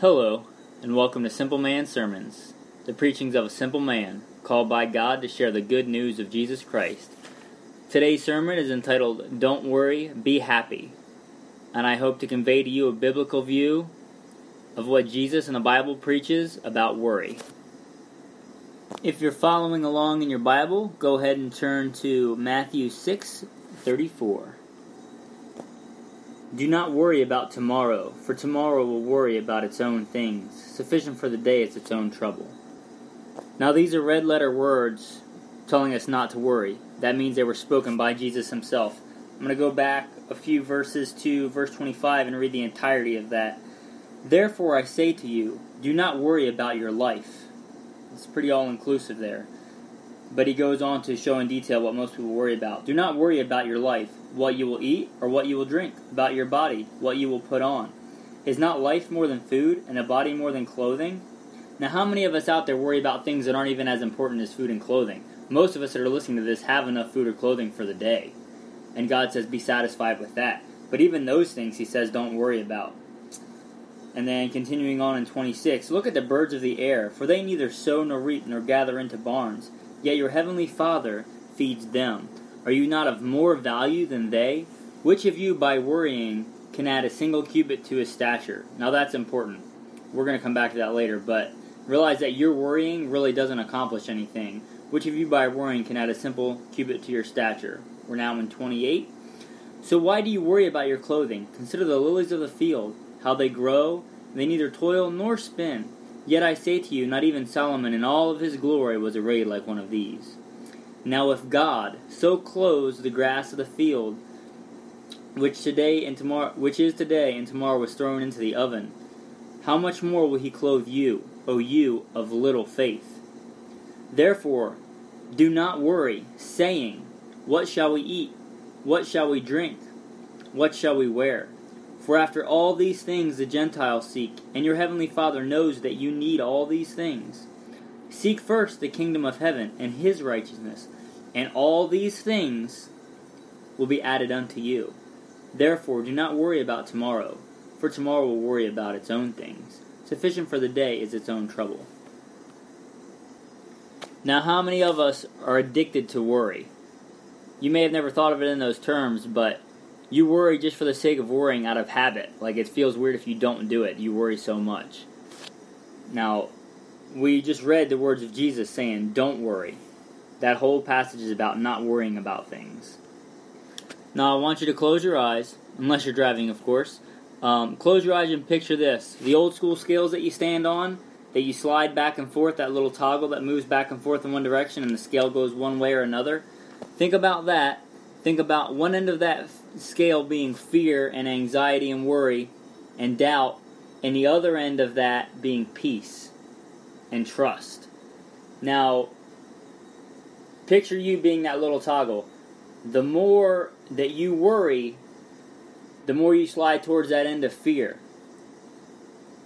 Hello, and welcome to Simple Man Sermons, the preachings of a simple man called by God to share the good news of Jesus Christ. Today's sermon is entitled Don't Worry, Be Happy, and I hope to convey to you a biblical view of what Jesus in the Bible preaches about worry. If you're following along in your Bible, go ahead and turn to Matthew 6 34. Do not worry about tomorrow, for tomorrow will worry about its own things. Sufficient for the day is its own trouble. Now, these are red letter words telling us not to worry. That means they were spoken by Jesus himself. I'm going to go back a few verses to verse 25 and read the entirety of that. Therefore, I say to you, do not worry about your life. It's pretty all inclusive there. But he goes on to show in detail what most people worry about. Do not worry about your life, what you will eat or what you will drink, about your body, what you will put on. Is not life more than food, and a body more than clothing? Now, how many of us out there worry about things that aren't even as important as food and clothing? Most of us that are listening to this have enough food or clothing for the day. And God says, be satisfied with that. But even those things, He says, don't worry about. And then continuing on in 26, look at the birds of the air, for they neither sow nor reap nor gather into barns Yet your heavenly Father feeds them. Are you not of more value than they? Which of you, by worrying, can add a single cubit to his stature? Now that's important. We're going to come back to that later, but realize that your worrying really doesn't accomplish anything. Which of you, by worrying, can add a simple cubit to your stature? We're now in 28. So why do you worry about your clothing? Consider the lilies of the field, how they grow. They neither toil nor spin. Yet I say to you, not even Solomon in all of his glory was arrayed like one of these. Now if God so clothes the grass of the field, which today and tomorrow which is today and tomorrow was thrown into the oven, how much more will he clothe you, O you of little faith? Therefore, do not worry, saying, What shall we eat? What shall we drink? What shall we wear? For after all these things the Gentiles seek, and your heavenly Father knows that you need all these things. Seek first the kingdom of heaven and his righteousness, and all these things will be added unto you. Therefore, do not worry about tomorrow, for tomorrow will worry about its own things. Sufficient for the day is its own trouble. Now, how many of us are addicted to worry? You may have never thought of it in those terms, but you worry just for the sake of worrying out of habit. Like it feels weird if you don't do it. You worry so much. Now, we just read the words of Jesus saying, Don't worry. That whole passage is about not worrying about things. Now, I want you to close your eyes, unless you're driving, of course. Um, close your eyes and picture this the old school scales that you stand on, that you slide back and forth, that little toggle that moves back and forth in one direction and the scale goes one way or another. Think about that. Think about one end of that scale being fear and anxiety and worry and doubt, and the other end of that being peace and trust. Now, picture you being that little toggle. The more that you worry, the more you slide towards that end of fear.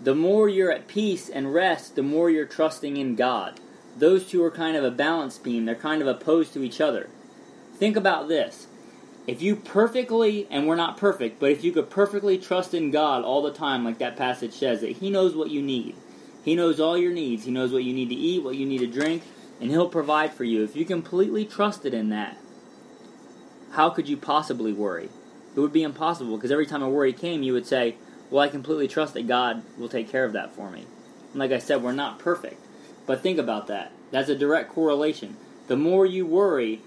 The more you're at peace and rest, the more you're trusting in God. Those two are kind of a balance beam, they're kind of opposed to each other. Think about this if you perfectly, and we're not perfect, but if you could perfectly trust in God all the time, like that passage says, that He knows what you need. He knows all your needs. He knows what you need to eat, what you need to drink, and He'll provide for you. If you completely trusted in that, how could you possibly worry? It would be impossible because every time a worry came, you would say, Well, I completely trust that God will take care of that for me. And like I said, we're not perfect. But think about that. That's a direct correlation. The more you worry,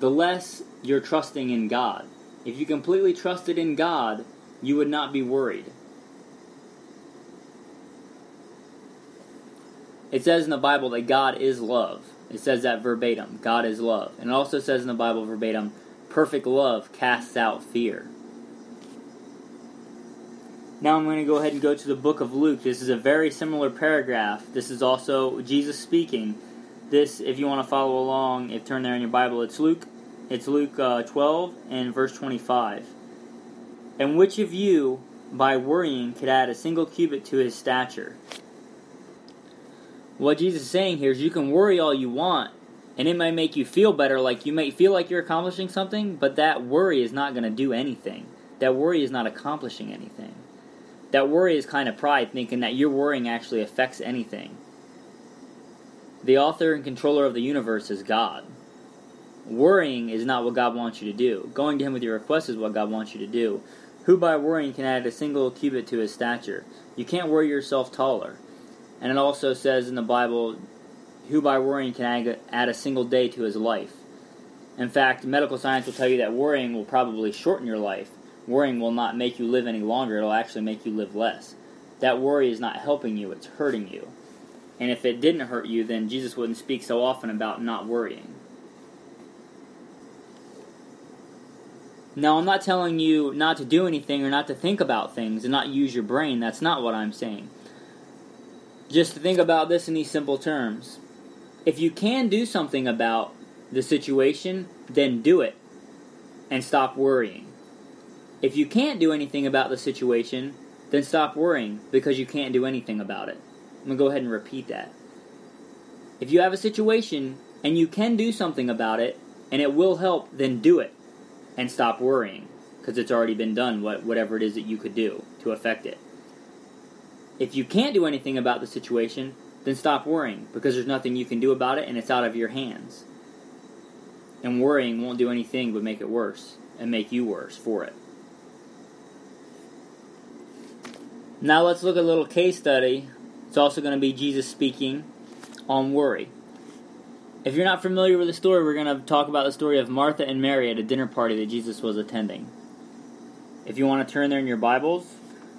the less you're trusting in God. If you completely trusted in God, you would not be worried. It says in the Bible that God is love. It says that verbatim. God is love. And it also says in the Bible verbatim, perfect love casts out fear. Now I'm going to go ahead and go to the book of Luke. This is a very similar paragraph. This is also Jesus speaking. This, if you want to follow along, if turn there in your Bible, it's Luke it's Luke uh, 12 and verse 25. And which of you, by worrying, could add a single cubit to his stature? What Jesus is saying here is you can worry all you want, and it might make you feel better, like you might feel like you're accomplishing something, but that worry is not going to do anything. That worry is not accomplishing anything. That worry is kind of pride, thinking that your worrying actually affects anything. The author and controller of the universe is God. Worrying is not what God wants you to do. Going to Him with your request is what God wants you to do. Who by worrying can add a single cubit to his stature? You can't worry yourself taller. And it also says in the Bible, who by worrying can add a single day to his life. In fact, medical science will tell you that worrying will probably shorten your life. Worrying will not make you live any longer, it'll actually make you live less. That worry is not helping you, it's hurting you. And if it didn't hurt you, then Jesus wouldn't speak so often about not worrying. Now, I'm not telling you not to do anything or not to think about things and not use your brain. That's not what I'm saying. Just think about this in these simple terms. If you can do something about the situation, then do it and stop worrying. If you can't do anything about the situation, then stop worrying because you can't do anything about it. I'm going to go ahead and repeat that. If you have a situation and you can do something about it and it will help, then do it and stop worrying because it's already been done, whatever it is that you could do to affect it. If you can't do anything about the situation, then stop worrying because there's nothing you can do about it and it's out of your hands. And worrying won't do anything but make it worse and make you worse for it. Now let's look at a little case study. It's also going to be Jesus speaking on worry. If you're not familiar with the story, we're going to talk about the story of Martha and Mary at a dinner party that Jesus was attending. If you want to turn there in your Bibles,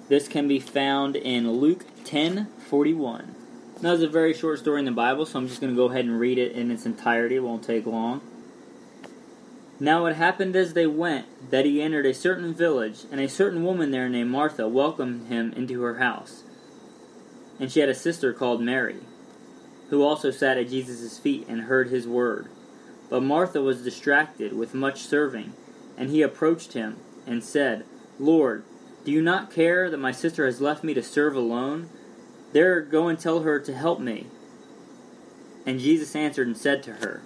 this can be found in Luke 10:41. Now, it's a very short story in the Bible, so I'm just going to go ahead and read it in its entirety. It won't take long. Now it happened as they went that he entered a certain village, and a certain woman there named Martha welcomed him into her house. And she had a sister called Mary who also sat at Jesus' feet and heard his word. But Martha was distracted with much serving, and he approached him and said, Lord, do you not care that my sister has left me to serve alone? There, go and tell her to help me. And Jesus answered and said to her,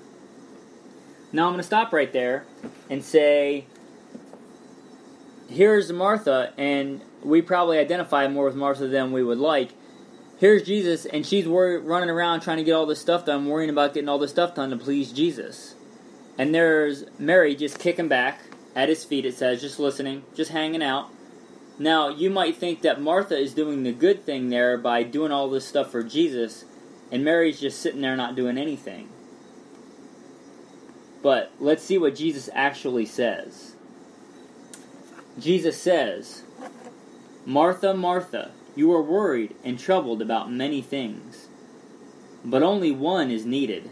Now I'm going to stop right there and say, Here's Martha, and we probably identify more with Martha than we would like here's Jesus, and she's wor- running around trying to get all this stuff done, worrying about getting all this stuff done to please Jesus. And there's Mary just kicking back at his feet, it says, just listening, just hanging out. Now, you might think that Martha is doing the good thing there by doing all this stuff for Jesus, and Mary's just sitting there not doing anything. But let's see what Jesus actually says. Jesus says, Martha, Martha, you are worried and troubled about many things. But only one is needed,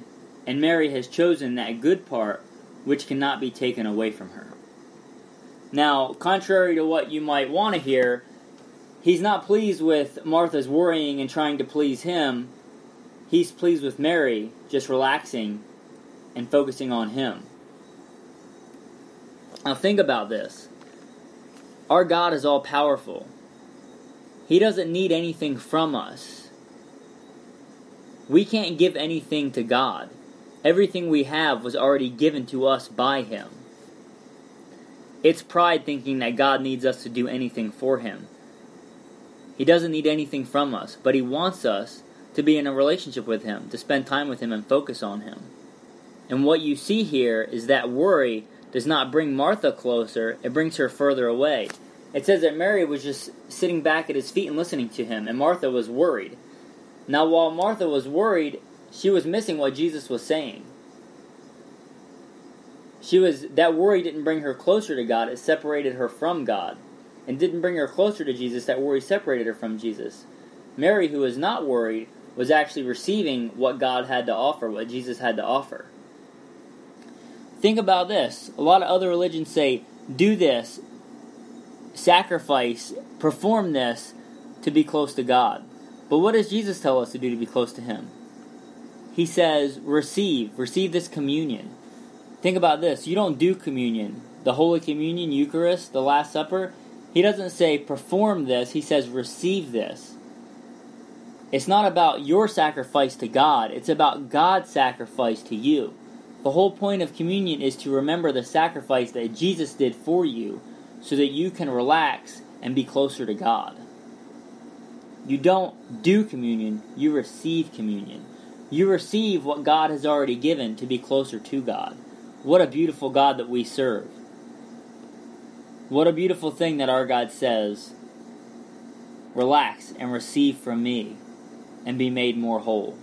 and Mary has chosen that good part which cannot be taken away from her. Now, contrary to what you might want to hear, he's not pleased with Martha's worrying and trying to please him. He's pleased with Mary just relaxing and focusing on him. Now, think about this. Our God is all powerful. He doesn't need anything from us. We can't give anything to God. Everything we have was already given to us by Him. It's pride thinking that God needs us to do anything for Him. He doesn't need anything from us, but He wants us to be in a relationship with Him, to spend time with Him and focus on Him. And what you see here is that worry does not bring Martha closer, it brings her further away. It says that Mary was just sitting back at his feet and listening to him, and Martha was worried. Now, while Martha was worried, she was missing what Jesus was saying. She was that worry didn't bring her closer to God, it separated her from God. And didn't bring her closer to Jesus, that worry separated her from Jesus. Mary, who was not worried, was actually receiving what God had to offer, what Jesus had to offer. Think about this. A lot of other religions say, do this, sacrifice, perform this to be close to God. But what does Jesus tell us to do to be close to Him? He says, receive, receive this communion. Think about this. You don't do communion, the Holy Communion, Eucharist, the Last Supper. He doesn't say perform this, he says receive this. It's not about your sacrifice to God, it's about God's sacrifice to you. The whole point of communion is to remember the sacrifice that Jesus did for you so that you can relax and be closer to God. You don't do communion, you receive communion. You receive what God has already given to be closer to God. What a beautiful God that we serve. What a beautiful thing that our God says Relax and receive from me, and be made more whole.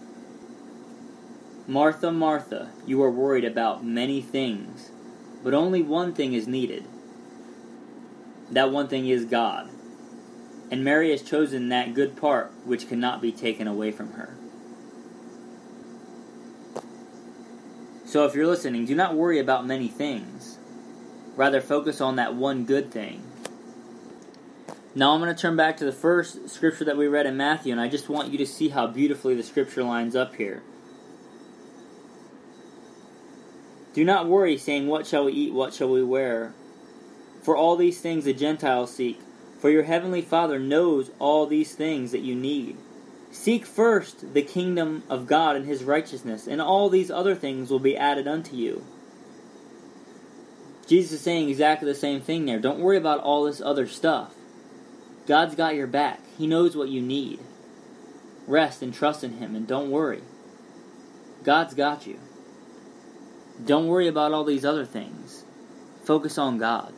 Martha, Martha, you are worried about many things, but only one thing is needed. That one thing is God. And Mary has chosen that good part which cannot be taken away from her. So if you're listening, do not worry about many things. Rather, focus on that one good thing. Now I'm going to turn back to the first scripture that we read in Matthew, and I just want you to see how beautifully the scripture lines up here. Do not worry, saying, What shall we eat? What shall we wear? For all these things the Gentiles seek, for your heavenly Father knows all these things that you need. Seek first the kingdom of God and his righteousness, and all these other things will be added unto you. Jesus is saying exactly the same thing there. Don't worry about all this other stuff. God's got your back. He knows what you need. Rest and trust in Him and don't worry. God's got you. Don't worry about all these other things. Focus on God.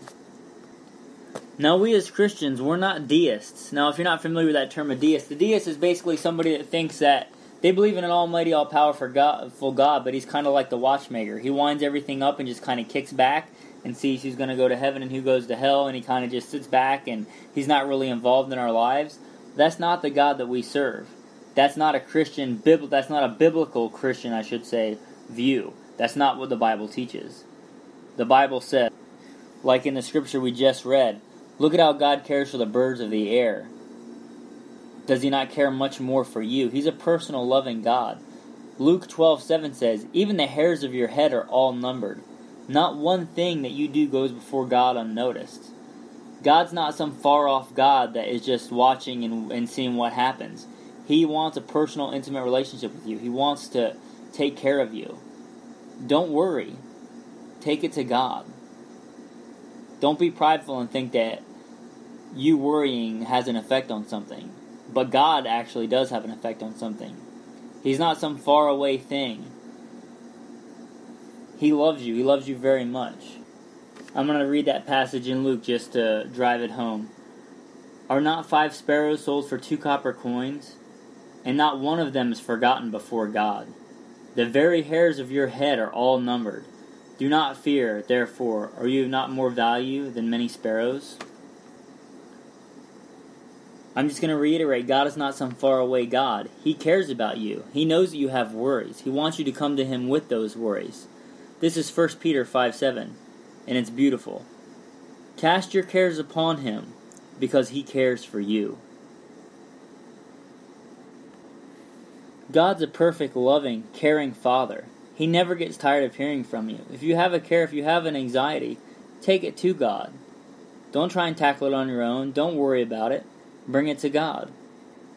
Now, we as Christians, we're not deists. Now, if you're not familiar with that term, a deist, the deist is basically somebody that thinks that they believe in an almighty, all powerful God, God, but he's kind of like the watchmaker. He winds everything up and just kind of kicks back and sees who's going to go to heaven and who goes to hell, and he kind of just sits back and he's not really involved in our lives. That's not the God that we serve. That's not a Christian That's not a biblical Christian, I should say, view. That's not what the Bible teaches. The Bible says, like in the scripture we just read, look at how God cares for the birds of the air. Does he not care much more for you? He's a personal, loving God. Luke 12:7 says, "Even the hairs of your head are all numbered." Not one thing that you do goes before God unnoticed. God's not some far off God that is just watching and, and seeing what happens. He wants a personal, intimate relationship with you. He wants to take care of you. Don't worry. Take it to God. Don't be prideful and think that you worrying has an effect on something. But God actually does have an effect on something. He's not some far away thing. He loves you. He loves you very much. I'm going to read that passage in Luke just to drive it home. Are not five sparrows sold for two copper coins? And not one of them is forgotten before God. The very hairs of your head are all numbered. Do not fear, therefore, are you not more value than many sparrows? I'm just going to reiterate God is not some faraway God. He cares about you. He knows that you have worries. He wants you to come to Him with those worries. This is 1 Peter 5 7, and it's beautiful. Cast your cares upon him, because he cares for you. God's a perfect, loving, caring Father. He never gets tired of hearing from you. If you have a care, if you have an anxiety, take it to God. Don't try and tackle it on your own. Don't worry about it. Bring it to God.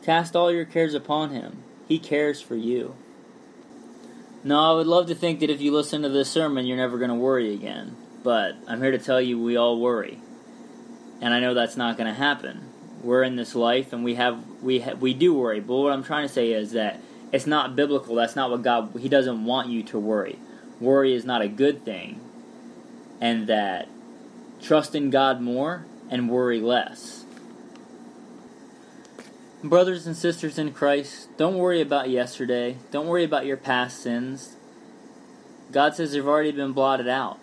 Cast all your cares upon Him. He cares for you. Now, I would love to think that if you listen to this sermon, you're never going to worry again. But I'm here to tell you we all worry. And I know that's not going to happen. We're in this life and we have we ha- we do worry. But what I'm trying to say is that it's not biblical. That's not what God he doesn't want you to worry. Worry is not a good thing. And that trust in God more and worry less. Brothers and sisters in Christ, don't worry about yesterday. Don't worry about your past sins. God says they've already been blotted out.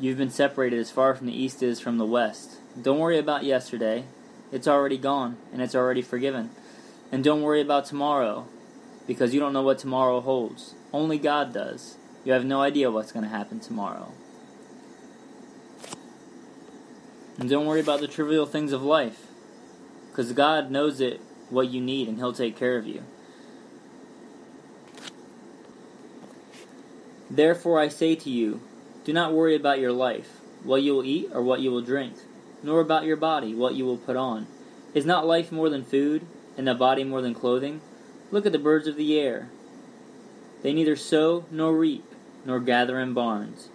You've been separated as far from the east as from the west. Don't worry about yesterday. It's already gone and it's already forgiven. And don't worry about tomorrow because you don't know what tomorrow holds. Only God does. You have no idea what's going to happen tomorrow. And don't worry about the trivial things of life because God knows it what you need and He'll take care of you. Therefore I say to you, do not worry about your life, what you will eat or what you will drink, nor about your body, what you will put on. Is not life more than food, and the body more than clothing? Look at the birds of the air. They neither sow nor reap, nor gather in barns.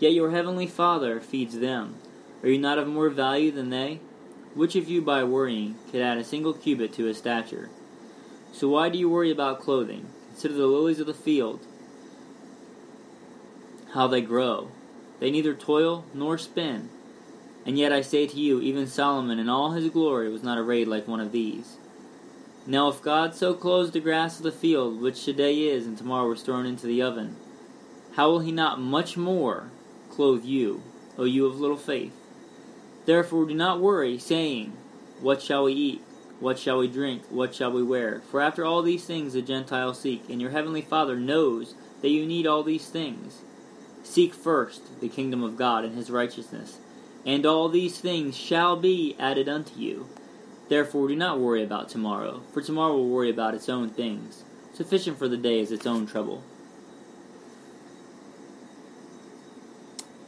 Yet your heavenly Father feeds them. Are you not of more value than they? Which of you by worrying could add a single cubit to his stature? So why do you worry about clothing? Consider the lilies of the field, how they grow. They neither toil nor spin. And yet I say to you, even Solomon in all his glory was not arrayed like one of these. Now if God so clothes the grass of the field, which today is and tomorrow is thrown into the oven, how will he not much more clothe you, O you of little faith? Therefore do not worry, saying, What shall we eat? What shall we drink? What shall we wear? For after all these things the Gentiles seek, and your heavenly Father knows that you need all these things. Seek first the kingdom of God and his righteousness, and all these things shall be added unto you. Therefore do not worry about tomorrow, for tomorrow will worry about its own things. Sufficient for the day is its own trouble.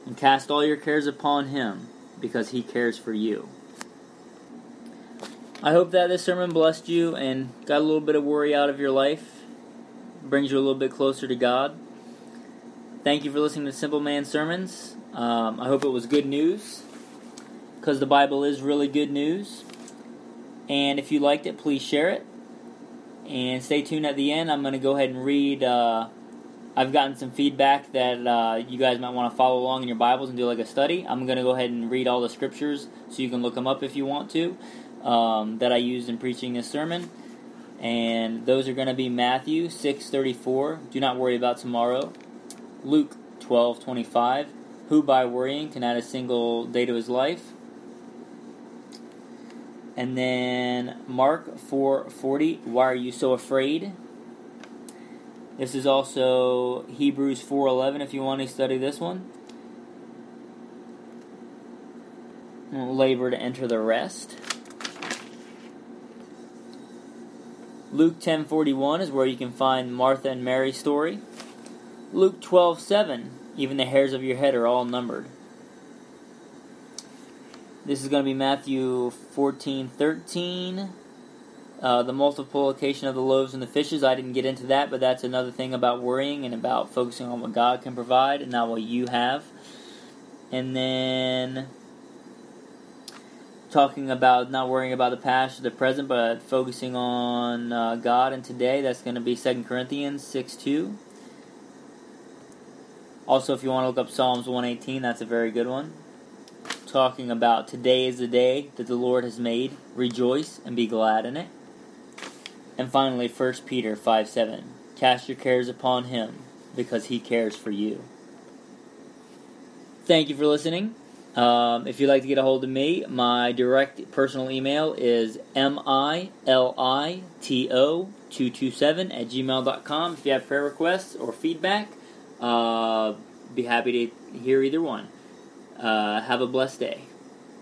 And cast all your cares upon him, because he cares for you. I hope that this sermon blessed you and got a little bit of worry out of your life, brings you a little bit closer to God. Thank you for listening to Simple Man Sermons. Um, I hope it was good news, because the Bible is really good news. And if you liked it, please share it. And stay tuned at the end. I'm going to go ahead and read. Uh, I've gotten some feedback that uh, you guys might want to follow along in your Bibles and do like a study. I'm going to go ahead and read all the scriptures so you can look them up if you want to um, that I used in preaching this sermon. And those are going to be Matthew 6:34, do not worry about tomorrow. Luke 12:25, who by worrying can add a single day to his life. And then Mark 4:40, why are you so afraid? This is also Hebrews 4:11 if you want to study this one. Labor to enter the rest. Luke 10:41 is where you can find Martha and Mary's story. Luke 12:7, even the hairs of your head are all numbered. This is going to be Matthew 14:13. Uh, the multiplication of the loaves and the fishes, I didn't get into that, but that's another thing about worrying and about focusing on what God can provide and not what you have. And then talking about not worrying about the past or the present, but focusing on uh, God and today. That's going to be 2 Corinthians 6 2. Also, if you want to look up Psalms 118, that's a very good one. Talking about today is the day that the Lord has made. Rejoice and be glad in it. And finally, 1 Peter 5 7. Cast your cares upon him because he cares for you. Thank you for listening. Um, if you'd like to get a hold of me, my direct personal email is milito227 at gmail.com. If you have prayer requests or feedback, uh, be happy to hear either one. Uh, have a blessed day.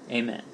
Amen.